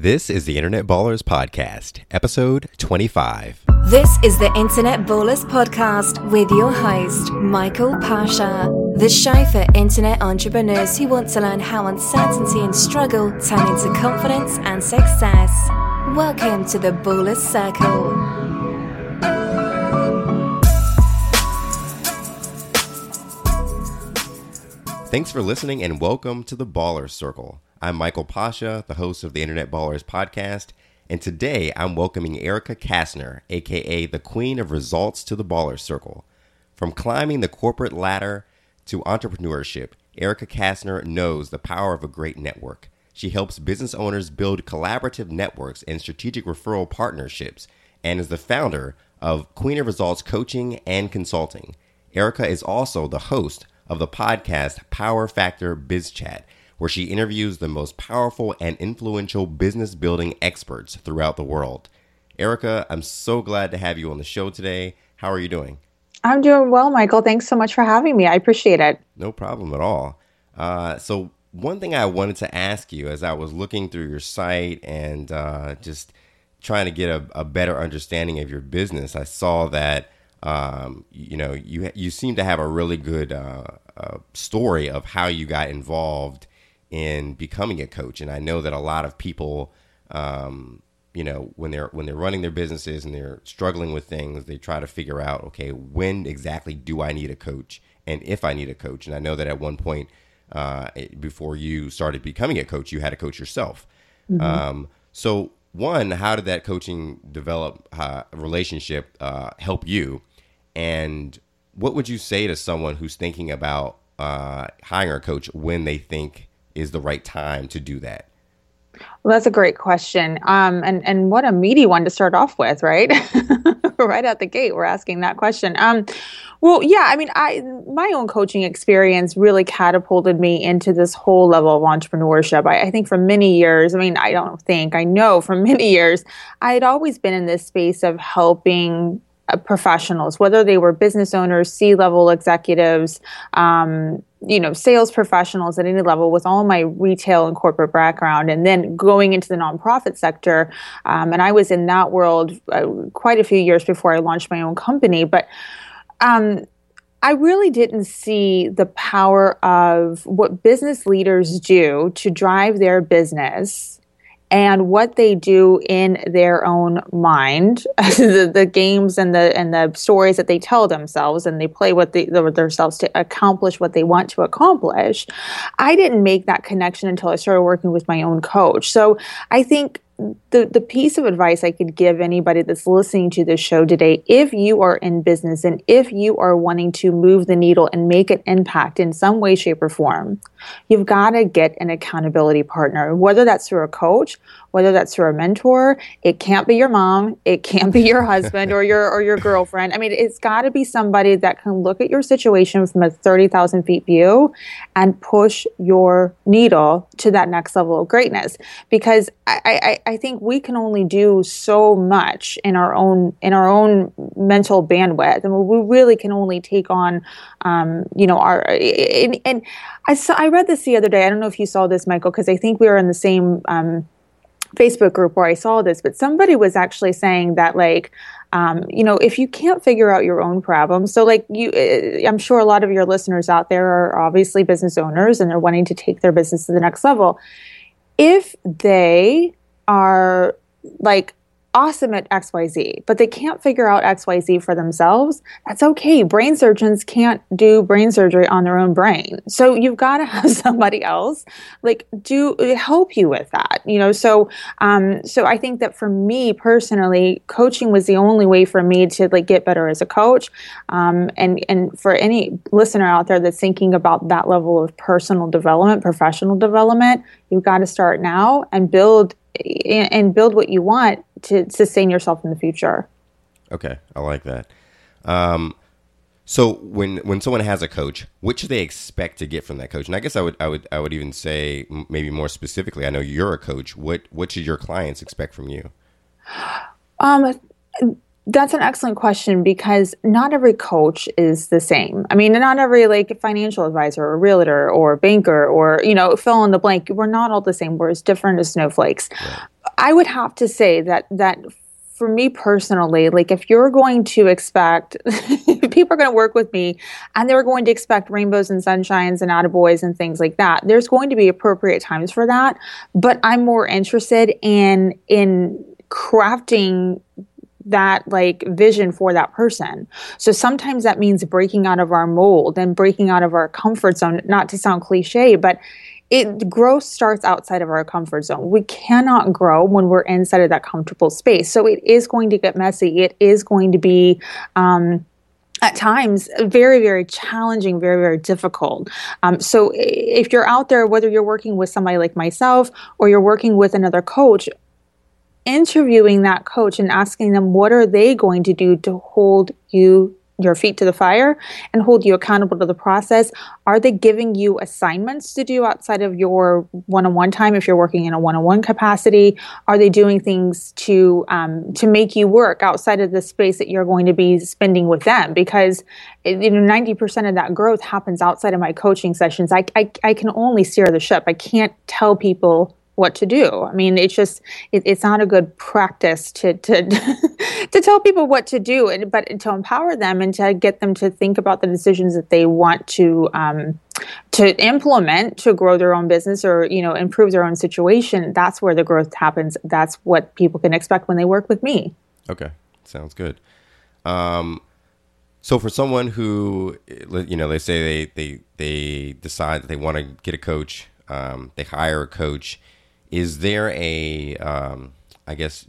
This is the Internet Ballers Podcast, episode 25. This is the Internet Ballers Podcast with your host, Michael Pasha, the show for internet entrepreneurs who want to learn how uncertainty and struggle turn into confidence and success. Welcome to the Ballers Circle. Thanks for listening and welcome to the Ballers Circle. I'm Michael Pasha, the host of the Internet Ballers podcast, and today I'm welcoming Erica Kastner, aka the Queen of Results, to the Ballers Circle. From climbing the corporate ladder to entrepreneurship, Erica Kastner knows the power of a great network. She helps business owners build collaborative networks and strategic referral partnerships, and is the founder of Queen of Results Coaching and Consulting. Erica is also the host of the podcast Power Factor Biz Chat where she interviews the most powerful and influential business building experts throughout the world. Erica, I'm so glad to have you on the show today. How are you doing? I'm doing well, Michael. Thanks so much for having me. I appreciate it. No problem at all. Uh, so, one thing I wanted to ask you as I was looking through your site and uh, just trying to get a, a, better understanding of your business, I saw that um, you know you you seem to have a really good uh, uh story of how you got involved in becoming a coach. And I know that a lot of people, um, you know, when they're when they're running their businesses and they're struggling with things, they try to figure out, okay, when exactly do I need a coach, and if I need a coach. And I know that at one point, uh, before you started becoming a coach, you had a coach yourself. Mm-hmm. Um, so, one, how did that coaching develop uh, relationship uh, help you? And what would you say to someone who's thinking about uh, hiring a coach when they think is the right time to do that? Well, that's a great question. Um, and, and what a meaty one to start off with, right? right out the gate, we're asking that question. Um, well, yeah, I mean, I my own coaching experience really catapulted me into this whole level of entrepreneurship. I, I think for many years, I mean, I don't think, I know for many years, I had always been in this space of helping professionals, whether they were business owners, C level executives, um, you know, sales professionals at any level with all my retail and corporate background, and then going into the nonprofit sector. Um, and I was in that world uh, quite a few years before I launched my own company. But um, I really didn't see the power of what business leaders do to drive their business and what they do in their own mind, the, the, games and the and the stories that they tell themselves, and they play they themselves to accomplish what they want to accomplish. I didn't make that connection until I started working with my own coach. So I think the, the piece of advice I could give anybody that's listening to this show today, if you are in business and if you are wanting to move the needle and make an impact in some way, shape, or form, you've got to get an accountability partner, whether that's through a coach whether that's through a mentor. It can't be your mom. It can't be your husband or your or your girlfriend. I mean, it's got to be somebody that can look at your situation from a thirty thousand feet view and push your needle to that next level of greatness. Because I, I, I think we can only do so much in our own in our own mental bandwidth. I mean, we really can only take on, um, you know, our and, and I saw I read this the other day. I don't know if you saw this, Michael, because I think we were in the same. Um, Facebook group where I saw this, but somebody was actually saying that like, um, you know, if you can't figure out your own problems, so like you, uh, I'm sure a lot of your listeners out there are obviously business owners and they're wanting to take their business to the next level. If they are like awesome at XYZ, but they can't figure out XYZ for themselves, that's okay. Brain surgeons can't do brain surgery on their own brain. So you've got to have somebody else like do help you with that, you know? So, um, so I think that for me personally, coaching was the only way for me to like get better as a coach. Um, and, and for any listener out there that's thinking about that level of personal development, professional development, you've got to start now and build and build what you want to sustain yourself in the future. Okay, I like that. Um, so when when someone has a coach, what should they expect to get from that coach? And I guess I would I would I would even say maybe more specifically. I know you're a coach. What what should your clients expect from you? Um, that's an excellent question because not every coach is the same. I mean, not every like financial advisor or realtor or banker or, you know, fill in the blank. We're not all the same. We're as different as snowflakes. I would have to say that that for me personally, like if you're going to expect people are going to work with me and they're going to expect rainbows and sunshines and attaboys and things like that, there's going to be appropriate times for that. But I'm more interested in in crafting that like vision for that person. So sometimes that means breaking out of our mold and breaking out of our comfort zone, not to sound cliche, but it growth starts outside of our comfort zone. We cannot grow when we're inside of that comfortable space. So it is going to get messy. It is going to be um, at times very very challenging very very difficult um, so if you're out there whether you're working with somebody like myself or you're working with another coach interviewing that coach and asking them what are they going to do to hold you your feet to the fire and hold you accountable to the process. Are they giving you assignments to do outside of your one-on-one time if you're working in a one-on-one capacity? Are they doing things to um, to make you work outside of the space that you're going to be spending with them? Because you know 90% of that growth happens outside of my coaching sessions. I, I, I can only steer the ship. I can't tell people what to do. I mean, it's just it, it's not a good practice to to to tell people what to do, and, but to empower them and to get them to think about the decisions that they want to um, to implement to grow their own business or you know improve their own situation. That's where the growth happens. That's what people can expect when they work with me. Okay, sounds good. Um, so for someone who you know, they say they they they decide that they want to get a coach, um, they hire a coach is there a, um, I guess,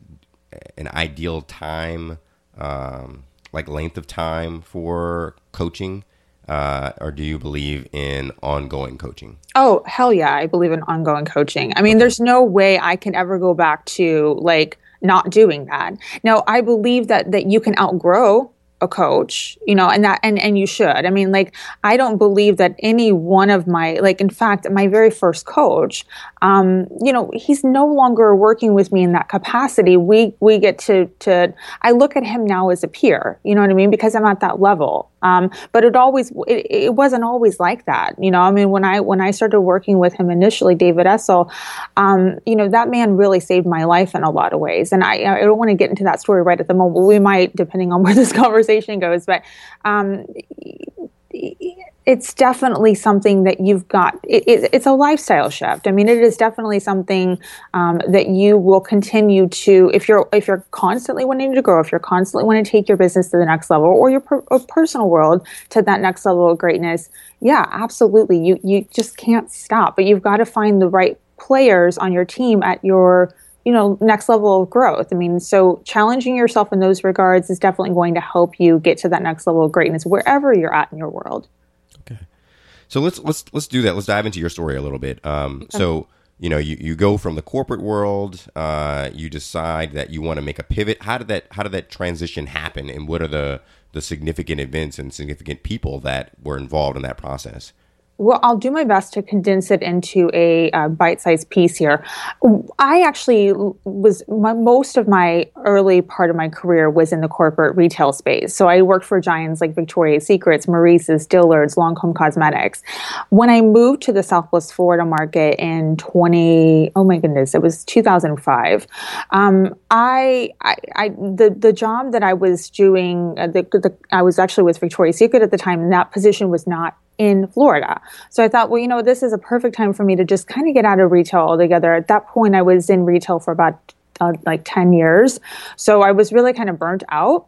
an ideal time, um, like length of time for coaching? Uh, or do you believe in ongoing coaching? Oh, hell yeah. I believe in ongoing coaching. I mean, okay. there's no way I can ever go back to like not doing that. Now, I believe that that you can outgrow a coach you know and that and and you should i mean like i don't believe that any one of my like in fact my very first coach um you know he's no longer working with me in that capacity we we get to to i look at him now as a peer you know what i mean because i'm at that level um, but it always it, it wasn't always like that. You know, I mean, when I when I started working with him initially, David Essel, um, you know, that man really saved my life in a lot of ways. And I I don't want to get into that story right at the moment. We might, depending on where this conversation goes, but. Um, it's definitely something that you've got. It, it, it's a lifestyle shift. I mean, it is definitely something um, that you will continue to if you're if you're constantly wanting to grow, if you're constantly wanting to take your business to the next level or your per, or personal world to that next level of greatness. Yeah, absolutely. You you just can't stop, but you've got to find the right players on your team at your you know next level of growth i mean so challenging yourself in those regards is definitely going to help you get to that next level of greatness wherever you're at in your world Okay. so let's let's let's do that. Let's dive into your story a little bit. Um, so you know, you, you go from the corporate world, uh, you decide that you want to make a pivot. How did that how did that transition happen, and what are the the significant events and significant people that were involved in that process? Well, I'll do my best to condense it into a uh, bite-sized piece here. I actually was my, most of my early part of my career was in the corporate retail space. So I worked for giants like Victoria's Secrets, Maurices, Dillard's, Lancome Cosmetics. When I moved to the Southwest Florida market in 20, oh my goodness, it was 2005. Um, I, I, I, the the job that I was doing, uh, the, the, I was actually with Victoria's Secret at the time, and that position was not in Florida. So I thought, well, you know, this is a perfect time for me to just kind of get out of retail altogether. At that point, I was in retail for about uh, like 10 years. So I was really kind of burnt out.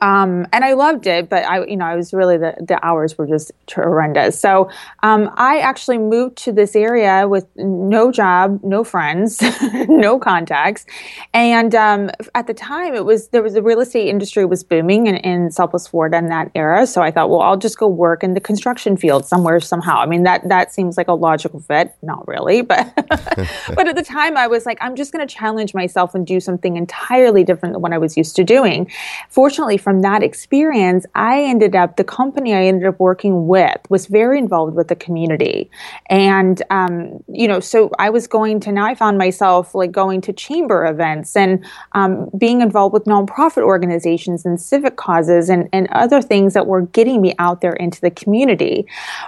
Um, and I loved it, but I, you know, I was really the, the hours were just horrendous. So um, I actually moved to this area with no job, no friends, no contacts, and um, at the time it was there was the real estate industry was booming in, in Southwest Florida in that era. So I thought, well, I'll just go work in the construction field somewhere somehow. I mean, that that seems like a logical fit. Not really, but but at the time I was like, I'm just going to challenge myself and do something entirely different than what I was used to doing. Fortunately, for from that experience, I ended up, the company I ended up working with was very involved with the community. And, um, you know, so I was going to, now I found myself like going to chamber events and um, being involved with nonprofit organizations and civic causes and, and other things that were getting me out there into the community.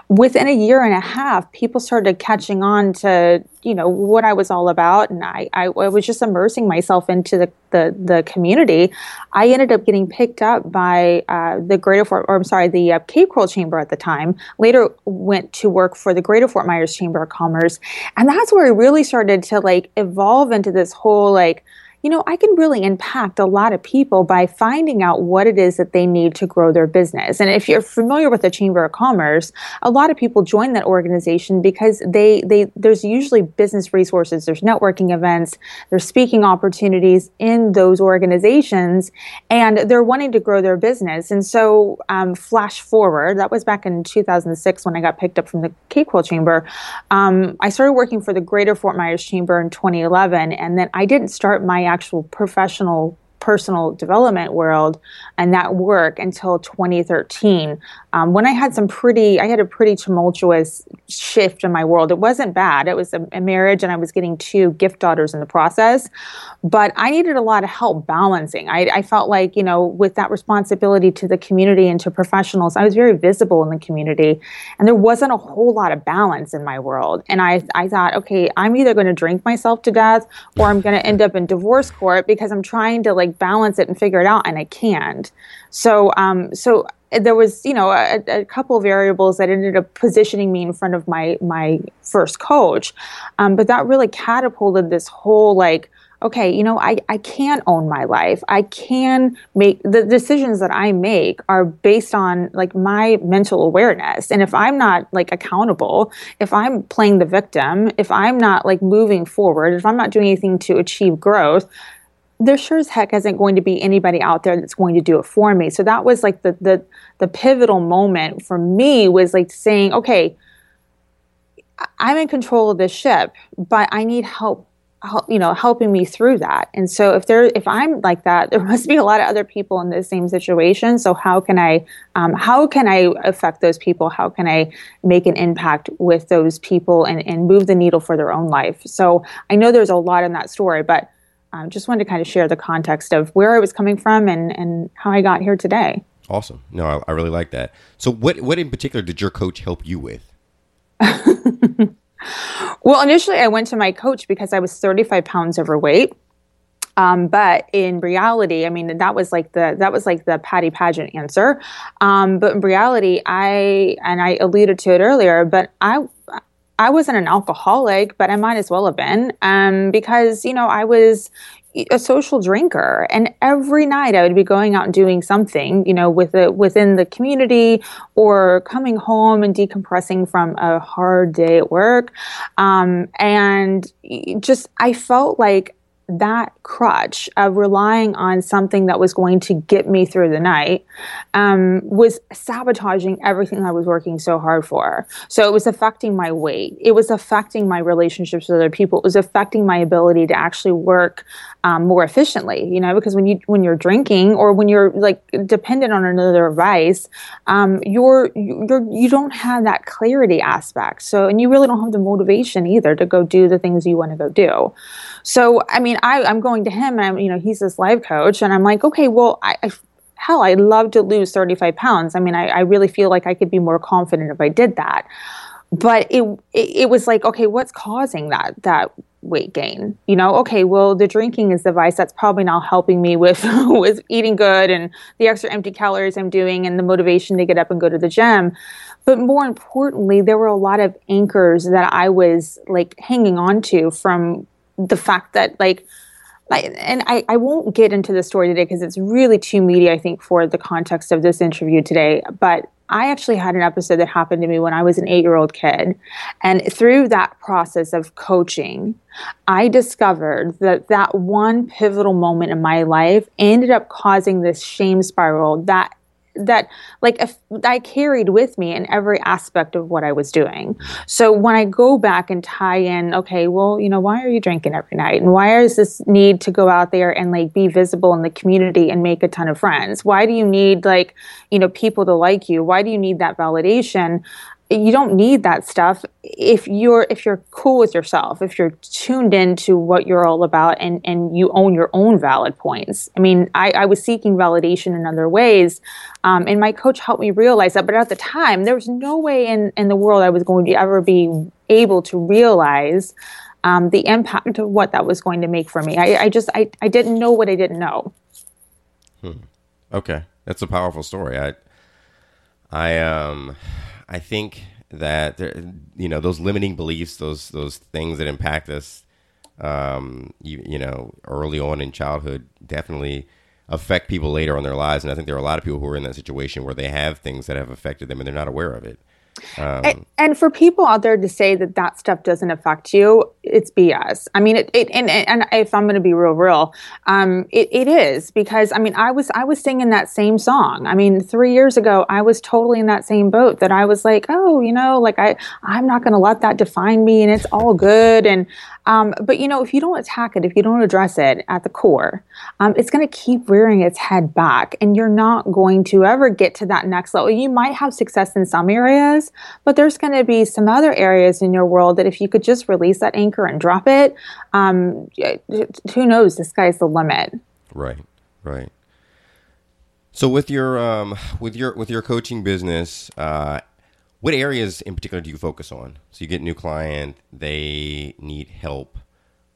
Within a year and a half, people started catching on to, you know what I was all about, and I, I, I was just immersing myself into the, the, the community. I ended up getting picked up by uh, the Greater Fort, or I'm sorry, the uh, Cape Coral Chamber at the time. Later went to work for the Greater Fort Myers Chamber of Commerce, and that's where I really started to like evolve into this whole like you know, I can really impact a lot of people by finding out what it is that they need to grow their business. And if you're familiar with the Chamber of Commerce, a lot of people join that organization because they they there's usually business resources, there's networking events, there's speaking opportunities in those organizations, and they're wanting to grow their business. And so, um, flash forward, that was back in 2006 when I got picked up from the Cape Coral Chamber. Um, I started working for the Greater Fort Myers Chamber in 2011, and then I didn't start my actual professional personal development world and that work until 2013 um, when i had some pretty i had a pretty tumultuous shift in my world. It wasn't bad. It was a, a, marriage and i was getting two gift daughters in the process but i needed a lot of help balancing. I, I felt like you know with that responsibility to the community and to professionals i was very visible in the community and there wasn't a whole lot of balance in my world. And i, I thought okay i'm either going to drink myself to death or i'm going to end up in divorce court because i'm trying to like like balance it and figure it out, and I can't. So, um, so there was, you know, a, a, couple variables that ended up positioning me in front of my my first coach, um, but that really catapulted this whole like okay, you know, I, I can own my life. I can make the decisions that I make are based on like my mental awareness. And if I'm not like accountable, if I'm playing the victim, if I'm not like moving forward, if I'm not doing anything to achieve growth, there sure as heck isn't going to be anybody out there that's going to do it for me. So that was like the the the pivotal moment for me was like saying, okay, I'm in control of this ship, but I need help, help you know, helping me through that. And so if there if I'm like that, there must be a lot of other people in the same situation. So how can I um, how can I affect those people? How can I make an impact with those people and, and move the needle for their own life? So I know there's a lot in that story, but um, just wanted to kind of share the context of where I was coming from and, and how I got here today. Awesome. No, I, I really like that. So, what what in particular did your coach help you with? well, initially, I went to my coach because I was 35 pounds overweight. Um, but in reality, I mean, that was like the that was like the Patty Pageant answer. Um, but in reality, I and I alluded to it earlier, but I I wasn't an alcoholic, but I might as well have been um, because, you know, I was a social drinker and every night I would be going out and doing something, you know, with it within the community or coming home and decompressing from a hard day at work. Um, and just, I felt like that crutch of relying on something that was going to get me through the night um, was sabotaging everything I was working so hard for. So it was affecting my weight. It was affecting my relationships with other people. It was affecting my ability to actually work um, more efficiently. You know, because when you when you're drinking or when you're like dependent on another vice, um, you're you're you don't have that clarity aspect. So and you really don't have the motivation either to go do the things you want to go do. So I mean, I, I'm going to him, and I'm you know he's this life coach, and I'm like, okay, well, I, I hell, I'd love to lose 35 pounds. I mean, I, I really feel like I could be more confident if I did that. But it, it, it was like, okay, what's causing that that weight gain? You know, okay, well, the drinking is the vice that's probably not helping me with with eating good and the extra empty calories I'm doing and the motivation to get up and go to the gym. But more importantly, there were a lot of anchors that I was like hanging on to from the fact that like and I, I won't get into the story today because it's really too meaty, I think, for the context of this interview today. But I actually had an episode that happened to me when I was an eight year old kid. And through that process of coaching, I discovered that that one pivotal moment in my life ended up causing this shame spiral that that like if I carried with me in every aspect of what I was doing. So when I go back and tie in, okay, well, you know, why are you drinking every night? And why is this need to go out there and like be visible in the community and make a ton of friends? Why do you need like, you know, people to like you? Why do you need that validation? You don't need that stuff if you're if you're cool with yourself if you're tuned into what you're all about and and you own your own valid points i mean i, I was seeking validation in other ways um, and my coach helped me realize that but at the time there was no way in in the world i was going to ever be able to realize um, the impact of what that was going to make for me. I, I just I, I didn't know what I didn't know. Hmm. Okay, that's a powerful story. I I um I think that you know those limiting beliefs, those those things that impact us, um, you, you know, early on in childhood, definitely affect people later on their lives. And I think there are a lot of people who are in that situation where they have things that have affected them and they're not aware of it. Um, and, and, for people out there to say that that stuff doesn't affect you, it's BS. I mean, it, it and, and if I'm going to be real, real, um, it, it is because I mean, I was I was singing that same song. I mean, three years ago, I was totally in that same boat. That I was like, oh, you know, like I I'm not going to let that define me, and it's all good. And um, but you know, if you don't attack it, if you don't address it at the core, um, it's going to keep rearing its head back, and you're not going to ever get to that next level. You might have success in some areas, but there's going to be some other areas in your world that if you could just release that anchor and drop it, um, who knows? The sky's the limit. Right. Right. So with your um, with your with your coaching business, uh, what areas in particular do you focus on? So you get a new client, they need help.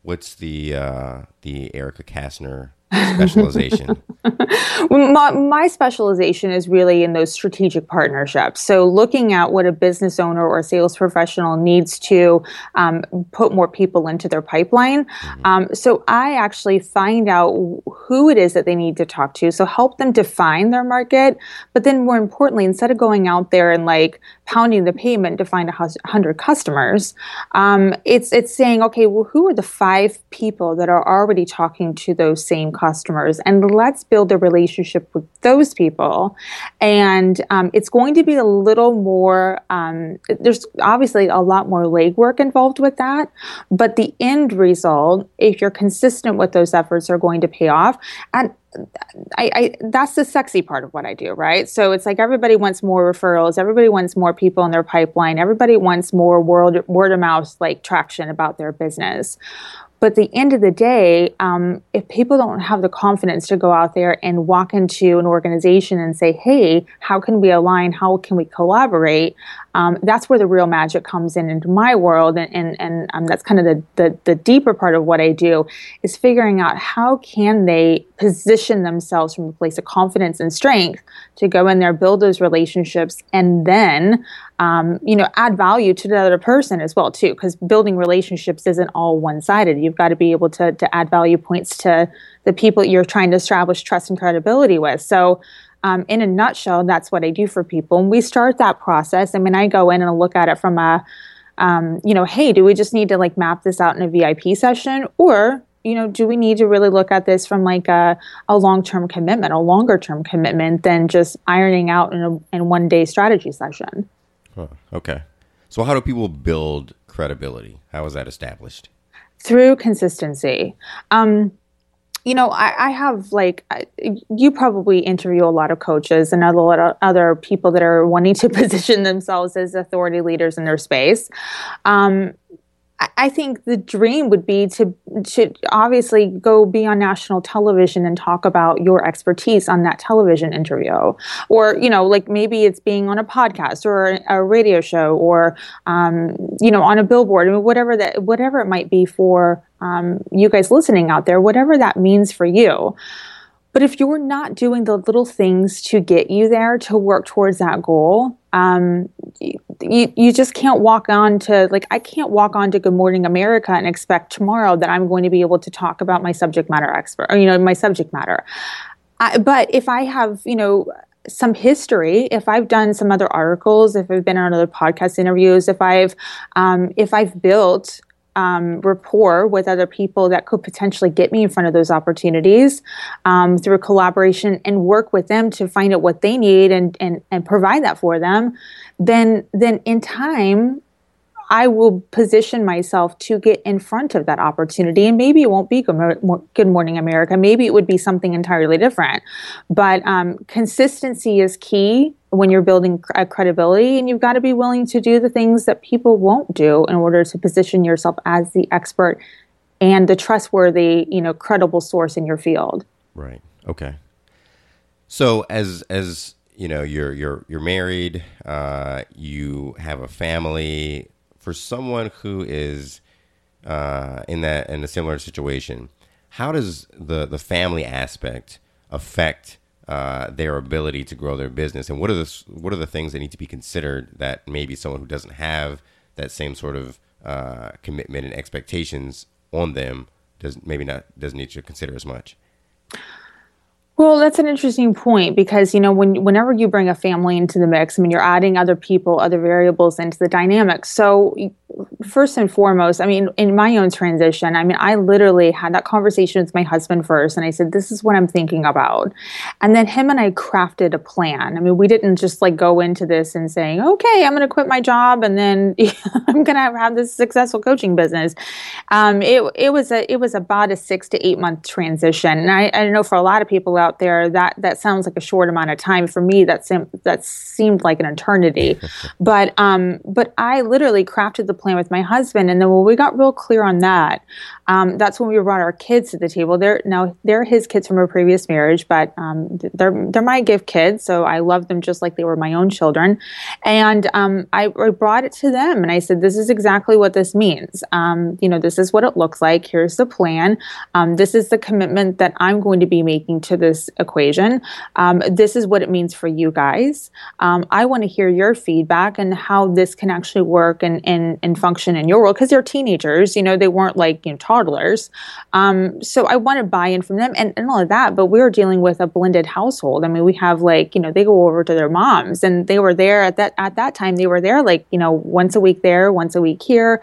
What's the uh, the Erica Kastner specialization? my, my, specialization is really in those strategic partnerships. So, looking at what a business owner or sales professional needs to um, put more people into their pipeline. Mm-hmm. Um, so, I actually find out who it is that they need to talk to. So, help them define their market. But then, more importantly, instead of going out there and like pounding the pavement to find a hundred customers, um, it's it's saying, okay, well, who are the five people that are already talking to those same customers, and let's build a relationship with those people. And um, it's going to be a little more, um, there's obviously a lot more legwork involved with that. But the end result, if you're consistent with those efforts, are going to pay off. And I, I, that's the sexy part of what I do, right? So it's like everybody wants more referrals, everybody wants more people in their pipeline, everybody wants more word word of mouth like traction about their business. But at the end of the day, um, if people don't have the confidence to go out there and walk into an organization and say, hey, how can we align? How can we collaborate? Um, that's where the real magic comes in into my world. And, and, and um, that's kind of the, the, the deeper part of what I do is figuring out how can they position themselves from a place of confidence and strength to go in there, build those relationships, and then um, you know, add value to the other person as well too. Because building relationships isn't all one-sided. You've got to be able to to add value points to the people you're trying to establish trust and credibility with. So. Um, in a nutshell, that's what I do for people. And we start that process. I mean, I go in and I look at it from a, um, you know, hey, do we just need to like map this out in a VIP session, or you know, do we need to really look at this from like a, a long term commitment, a longer term commitment than just ironing out in a in one day strategy session? Huh. Okay. So, how do people build credibility? How is that established? Through consistency. Um, you know, I, I, have like you probably interview a lot of coaches and other other people that are wanting to position themselves as authority leaders in their space. Um, I think the dream would be to to obviously go be on national television and talk about your expertise on that television interview, or you know, like maybe it's being on a podcast or a radio show, or um, you know, on a billboard, I mean, whatever that whatever it might be for um, you guys listening out there, whatever that means for you. But if you're not doing the little things to get you there to work towards that goal, um, you, you just can't walk on to like i can't walk on to good morning america and expect tomorrow that i'm going to be able to talk about my subject matter expert or you know my subject matter I, but if i have you know some history if i've done some other articles if i've been on other podcast interviews if i've um, if i've built um, rapport with other people that could potentially get me in front of those opportunities um, through collaboration and work with them to find out what they need and, and, and provide that for them, then, then in time, I will position myself to get in front of that opportunity. And maybe it won't be Good, Morning America. Maybe it would be something entirely different. But um, consistency is key when you're building credibility, and you've got to be willing to do the things that people won't do in order to position yourself as the expert and the trustworthy, you know, credible source in your field. Right. Okay. So as as you know, you're you're you're married, uh, you have a family for someone who is uh, in that in a similar situation, how does the the family aspect affect uh, their ability to grow their business, and what are the what are the things that need to be considered that maybe someone who doesn't have that same sort of uh, commitment and expectations on them does maybe not doesn't need to consider as much. Well, that's an interesting point because you know when whenever you bring a family into the mix, I mean you're adding other people, other variables into the dynamic. So first and foremost, I mean in my own transition, I mean I literally had that conversation with my husband first and I said this is what I'm thinking about. And then him and I crafted a plan. I mean we didn't just like go into this and saying, "Okay, I'm going to quit my job and then I'm going to have this successful coaching business." Um, it it was a it was about a 6 to 8 month transition. And I I know for a lot of people out there that that sounds like a short amount of time for me that seemed that seemed like an eternity but um but i literally crafted the plan with my husband. And then when we got real clear on that. Um, that's when we brought our kids to the table. They're now they're his kids from a previous marriage but um, they're they're my gift kids so i love them just like they were my own children. And um, I, I, brought it to them and i said this is exactly what this means. Um, you know this is what it looks like. Here's the plan. Um, this is the commitment that i'm going to be making to this equation. Um, this is what it means for you guys. I want to hear your feedback and how this can actually work and, and, and function in your world because they're teenagers, you know, they weren't like you know, toddlers. Um, so I want to buy in from them and, and all of that. But we are dealing with a blended household. I mean, we have like, you know, they go over to their moms and they were there at that, at that time, they were there like, you know, once a week there, once a week here.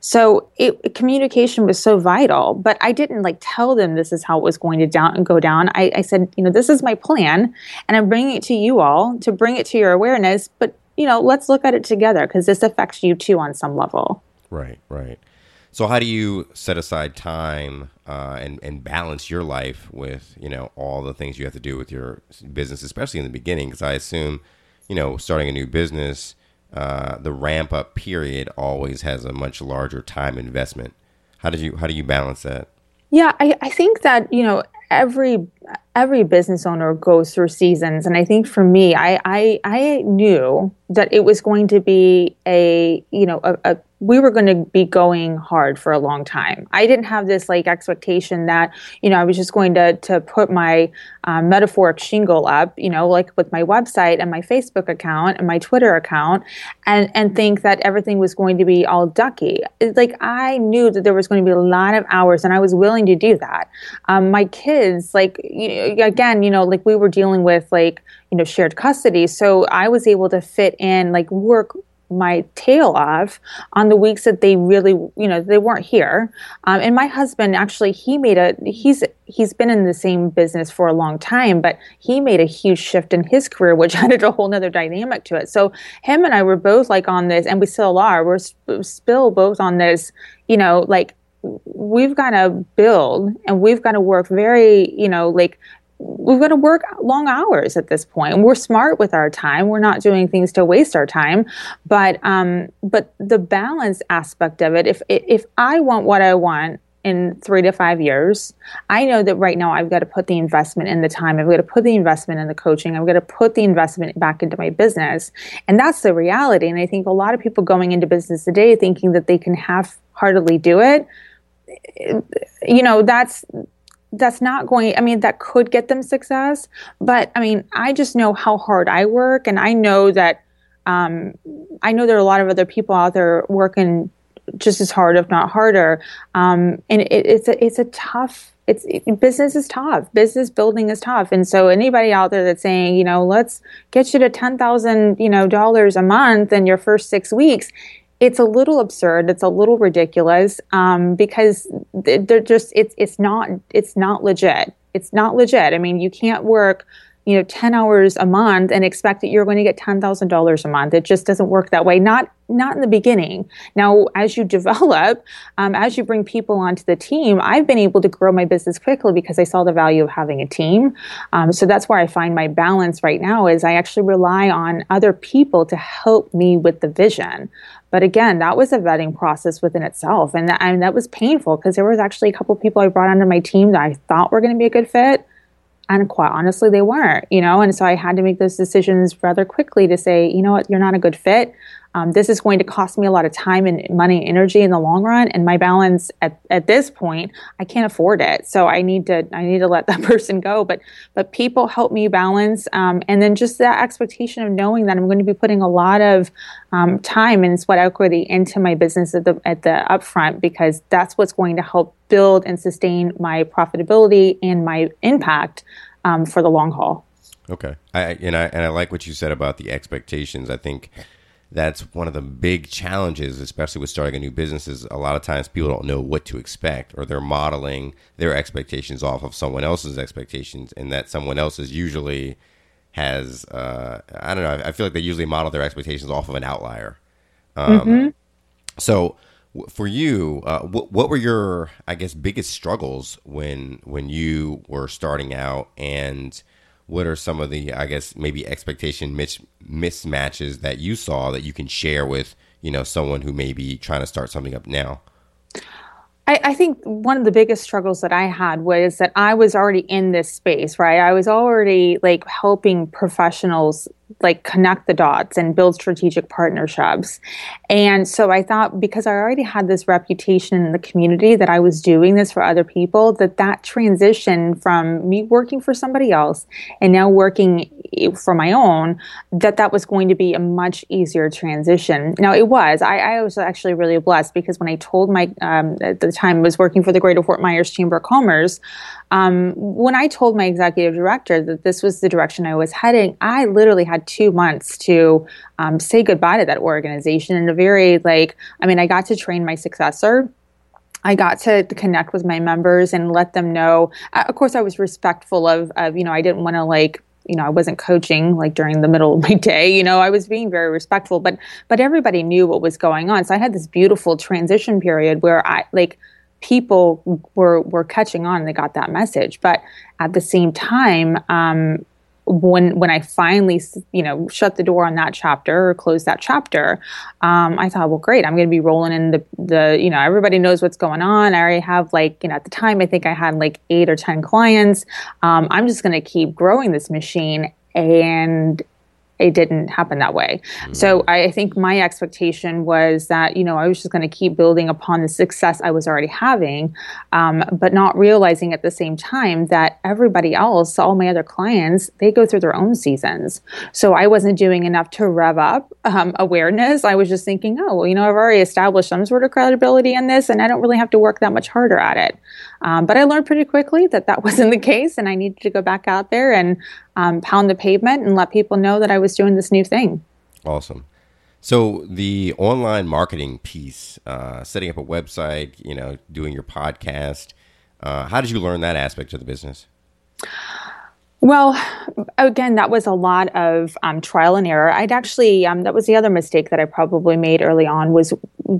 So it, communication was so vital, but I didn't like tell them this is how it was going to down go down. I, I said, you know, this is my plan, and I'm bringing it to you all to bring it to your awareness. But you know, let's look at it together because this affects you too on some level. Right, right. So how do you set aside time uh, and and balance your life with you know all the things you have to do with your business, especially in the beginning? Because I assume, you know, starting a new business uh, the ramp up period always has a much larger time investment. How did you how do you balance that? Yeah, I, I think that you know every every business owner goes through seasons, and I think for me, I I, I knew that it was going to be a you know a, a we were going to be going hard for a long time. I didn't have this like expectation that you know I was just going to to put my um, metaphoric shingle up, you know, like with my website and my Facebook account and my Twitter account, and and think that everything was going to be all ducky. It's like I knew that there was going to be a lot of hours, and I was willing to do that. Um, my kids, like you again, you know, like we were dealing with like you know shared custody, so I was able to fit in like work my tail off on the weeks that they really you know they weren't here. Um, and my husband actually he made a he's he's been in the same business for a long time but he made a huge shift in his career which added a whole nother dynamic to it. So him and i were both like on this and we still are we're still both on this you know like we've got to build and we've got to work very you know like we've got to work long hours at this point. We're smart with our time. We're not doing things to waste our time. But um, but the balance aspect of it, if if I want what I want in three to five years, I know that right now I've got to put the investment in the time. I've got to put the investment in the coaching. I've got to put the investment back into my business. And that's the reality. And I think a lot of people going into business today thinking that they can half heartedly do it, you know, that's that's not going i mean that could get them success but i mean i just know how hard i work and i know that um, i know there are a lot of other people out there working just as hard if not harder. Um, and it, it's a it's a tough it's it, business is tough. Business building is tough. And so anybody out there that's saying you know let's get you to 10000 you know dollars a month in your first six weeks it's a little absurd. It's a little ridiculous um, because they're just it's it's not it's not legit. It's not legit. I mean, you can't work you know 10 hours a month and expect that you're going to get $10,000 a month. It just doesn't work that way. Not not in the beginning. Now, as you develop, um, as you bring people onto the team, I've been able to grow my business quickly because I saw the value of having a team. Um, so that's where I find my balance right now is I actually rely on other people to help me with the vision. But again, that was a vetting process within itself. And that, and that was painful because there was actually a couple people I brought onto my team that I thought were going to be a good fit. And quite honestly, they weren't, you know? And so I had to make those decisions rather quickly to say, you know what, you're not a good fit. Um, this is going to cost me a lot of time and money and energy in the long run and my balance at, at this point i can't afford it. So i need to i need to let that person go. But but people help me balance um, and then just that expectation of knowing that i'm going to be putting a lot of um, time and sweat equity into my business at the at the upfront because that's what's going to help build and sustain my profitability and my impact um, for the long haul. Okay, I and I and I like what you said about the expectations. I think that's one of the big challenges, especially with starting a new business. Is a lot of times people don't know what to expect, or they're modeling their expectations off of someone else's expectations, and that someone else is usually has uh, I don't know. I feel like they usually model their expectations off of an outlier. Um, mm-hmm. So for you, uh, what, what were your, I guess, biggest struggles when when you were starting out, and what are some of the i guess maybe expectation mis- mismatches that you saw that you can share with you know someone who may be trying to start something up now I, I, think one of the biggest struggles that I had was that I was already in this space, right? I was already like helping professionals like connect the dots and build strategic partnerships. And so I thought because I already had this reputation in the community that I was doing this for other people, that that transition from me working for somebody else and now working for my own, that that was going to be a much easier transition. Now it was. I, I was actually really blessed because when I told my um, at the time I was working for the Greater Fort Myers Chamber of Commerce, um, when I told my executive director that this was the direction I was heading, I literally had two months to um, say goodbye to that organization in a very like, I mean, I got to train my successor. I got to connect with my members and let them know. Uh, of course, I was respectful of, of you know, I didn't want to like you know, I wasn't coaching like during the middle of my day. You know, I was being very respectful, but but everybody knew what was going on. So I had this beautiful transition period where I like people were were catching on and they got that message. But at the same time, um, when when I finally you know shut the door on that chapter or closed that chapter, um, I thought, well, great, I'm going to be rolling in the the you know everybody knows what's going on. I already have like you know at the time I think I had like eight or ten clients. Um, I'm just going to keep growing this machine and it didn't happen that way. Mm-hmm. So I think my expectation was that, you know, I was just going to keep building upon the success I was already having, um, but not realizing at the same time that everybody else, all my other clients, they go through their own seasons. So I wasn't doing enough to rev up um, awareness. I was just thinking, oh, well, you know, I've already established some sort of credibility in this and I don't really have to work that much harder at it. Um, but I learned pretty quickly that that wasn't the case, and I needed to go back out there and um, pound the pavement and let people know that I was doing this new thing. Awesome. So the online marketing piece, uh, setting up a website, you know, doing your podcast. Uh, how did you learn that aspect of the business? Well, again, that was a lot of um, trial and error. I'd actually um, that was the other mistake that I probably made early on was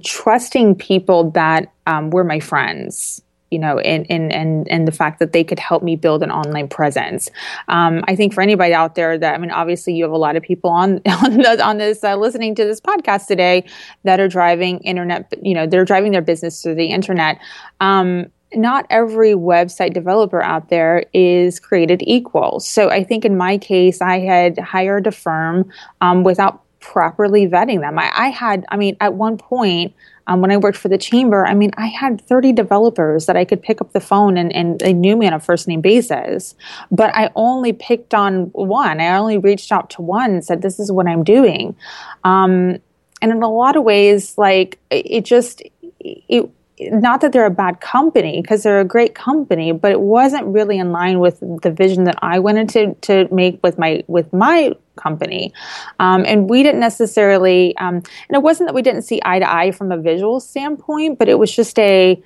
trusting people that um, were my friends you know, and and and and the fact that they could help me build an online presence. Um, I think for anybody out there that I mean, obviously you have a lot of people on on, the, on this uh, listening to this podcast today that are driving internet, you know, they're driving their business through the internet. Um, not every website developer out there is created equal. So I think in my case, I had hired a firm um, without properly vetting them. I, I, had, I mean, at one point, um, when I worked for the chamber, I mean, I had 30 developers that I could pick up the phone and, and they knew me on a first name basis. But I only picked on one. I only reached out to one and said, This is what I'm doing. Um, and in a lot of ways, like, it just, it, not that they're a bad company because they're a great company but it wasn't really in line with the vision that i wanted to to make with my with my company. Um, and we didn't necessarily, um, and it wasn't that we didn't see eye to eye from a visual standpoint, but it was just a,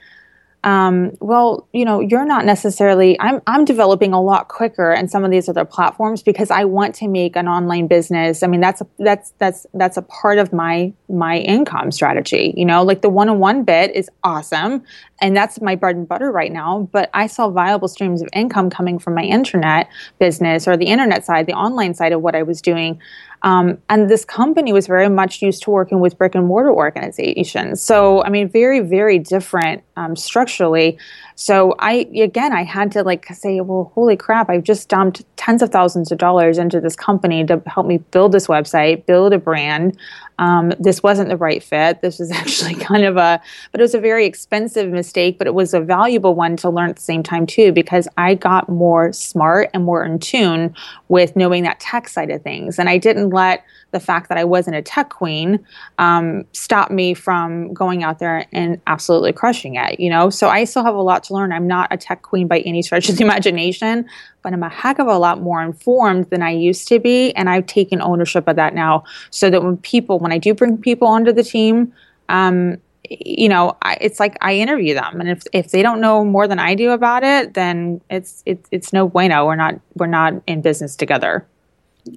um, well, you know, you're not necessarily. I'm I'm developing a lot quicker in some of these other platforms because I want to make an online business. I mean, that's a, that's that's that's a part of my my income strategy. You know, like the one-on-one bit is awesome, and that's my bread and butter right now. But I saw viable streams of income coming from my internet business or the internet side, the online side of what I was doing. Um, and this company was very much used to working with brick and mortar organizations. So, I mean, very, very different um, structurally. So, I, again, I had to like say, well, holy crap, I've just dumped tens of thousands of dollars into this company to help me build this website, build a brand. Um, this wasn't the right fit. This was actually kind of a, but it was a very expensive mistake, but it was a valuable one to learn at the same time too, because I got more smart and more in tune with knowing that tech side of things. And I didn't let the fact that I wasn't a tech queen um, stop me from going out there and absolutely crushing it, you know? So I still have a lot to learn. I'm not a tech queen by any stretch of the imagination, but I'm a heck of a lot more informed than I used to be. And I've taken ownership of that now so that when people, when I do bring people onto the team, um, you know, I, it's like I interview them, and if if they don't know more than I do about it, then it's it's it's no bueno. We're not we're not in business together.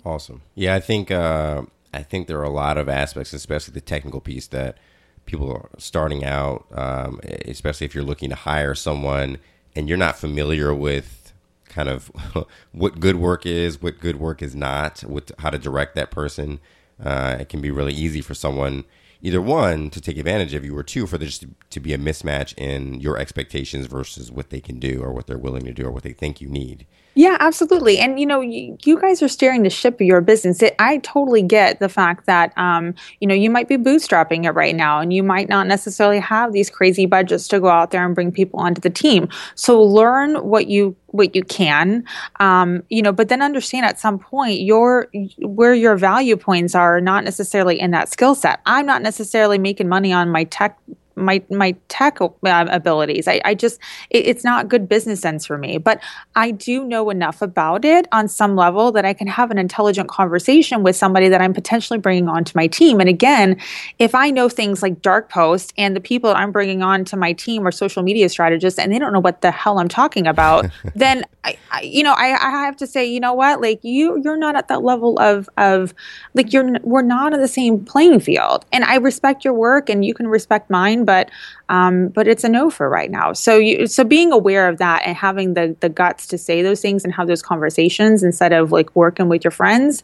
Awesome. Yeah, I think uh, I think there are a lot of aspects, especially the technical piece, that people are starting out, um, especially if you're looking to hire someone and you're not familiar with kind of what good work is, what good work is not, what how to direct that person. Uh, it can be really easy for someone either one to take advantage of you or two for there just to, to be a mismatch in your expectations versus what they can do or what they're willing to do or what they think you need yeah, absolutely. And you know, you, you, guys are steering the ship of your business. It, I totally get the fact that um, you know you might be bootstrapping it right now, and you might not necessarily have these crazy budgets to go out there and bring people onto the team. So learn what you what you can, um, you know, but then understand at some point your where your value points are not necessarily in that skill set. I'm not necessarily making money on my tech my my tech uh, abilities. I, I just it, it's not good business sense for me. But I do know enough about it on some level that I can have an intelligent conversation with somebody that I'm potentially bringing onto my team. And again, if I know things like dark post and the people I'm bringing on to my team are social media strategists and they don't know what the hell I'm talking about, then I, I, you know I, I have to say you know what like you you're not at that level of of like you're we're not on the same playing field. And I respect your work and you can respect mine but um, but it's a no for right now. So you, so being aware of that and having the the guts to say those things and have those conversations instead of like working with your friends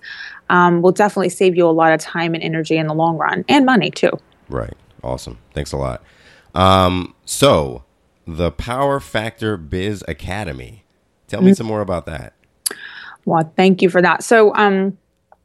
um, will definitely save you a lot of time and energy in the long run and money too. Right. Awesome. Thanks a lot. Um, so the Power Factor Biz Academy. Tell me mm-hmm. some more about that. Well, thank you for that. So, um,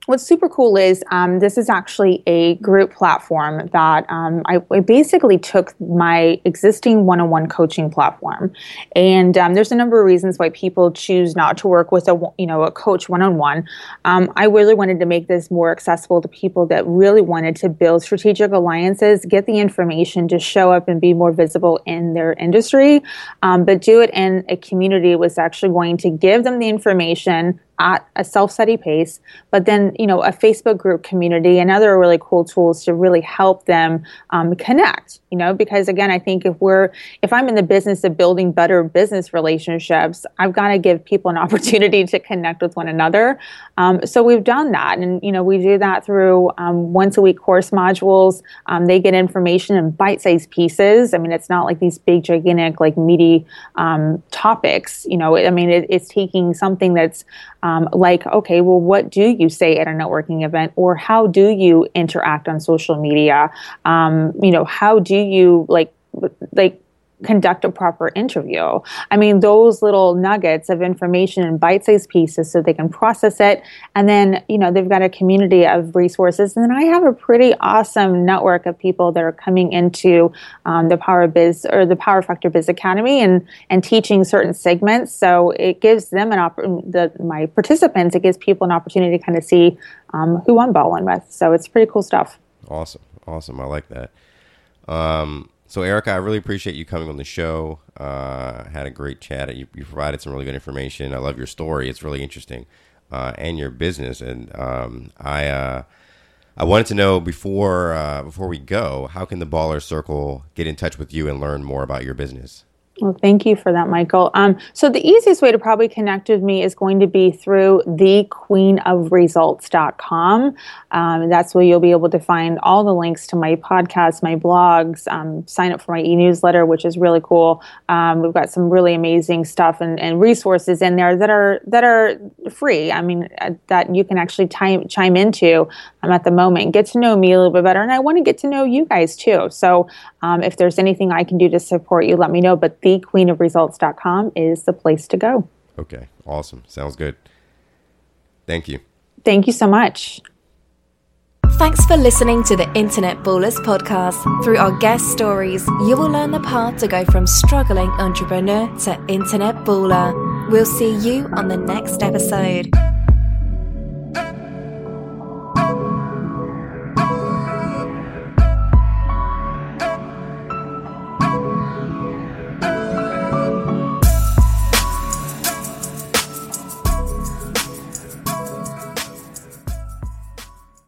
what's super cool is um, this is actually a group platform that um, I, I, basically took my existing one-on-one coaching platform, and um, there's a number of reasons why people choose not to work with a you know a coach one-on-one. Um, I really wanted to make this more accessible to people that really wanted to build strategic alliances, get the information to show up and be more visible in their industry, um, but do it in a community was actually going to give them the information at a self-study pace, but then you know a Facebook group community and other really cool tools to really help them um, connect. You know, because again, I think if we're if I'm in the business of building better business relationships, I've got to give people an opportunity to connect with one another. Um, so we've done that, and you know we do that through um, once a week course modules. Um, they get information in bite-sized pieces. I mean, it's not like these big, gigantic, like meaty um, topics. You know, I mean, it, it's taking something that's um, like, okay, well, what do you say at a networking event, or how do you interact on social media? Um, you know, how do you like like conduct a proper interview. I mean, those little nuggets of information in bite sized pieces so they can process it. And then, you know, they've got a community of resources. And then I have a pretty awesome network of people that are coming into um, the Power Biz or the Power Factor Biz Academy and, and teaching certain segments. So it gives them an opportunity, the, my participants, it gives people an opportunity to kind of see um, who I'm balling with. So it's pretty cool stuff. Awesome. Awesome. I like that. Um, so, Erica, I really appreciate you coming on the show. Uh, had a great chat. You, you, provided some really good information. I love your story. It's really interesting, uh, and your business. And um, I, uh, I wanted to know before uh, before we go, how can the Baller Circle get in touch with you and learn more about your business? Well, thank you for that, Michael. Um, so the easiest way to probably connect with me is going to be through thequeenofresults.com. Um, that's where you'll be able to find all the links to my podcasts, my blogs, um, sign up for my e-newsletter, which is really cool. Um, we've got some really amazing stuff and, and, resources in there that are that are free. I mean, uh, that you can actually chime, chime into um, at the moment. Get to know me a little bit better, and I want to get to know you guys too. So um, if there's anything I can do to support you, let me know. But thequeenofresults.com is the place to go. Okay, awesome. Sounds good. Thank you. Thank you so much. Thanks for listening to the Internet Ballers podcast. Through our guest stories, you will learn the path to go from struggling entrepreneur to internet baller. We'll see you on the next episode.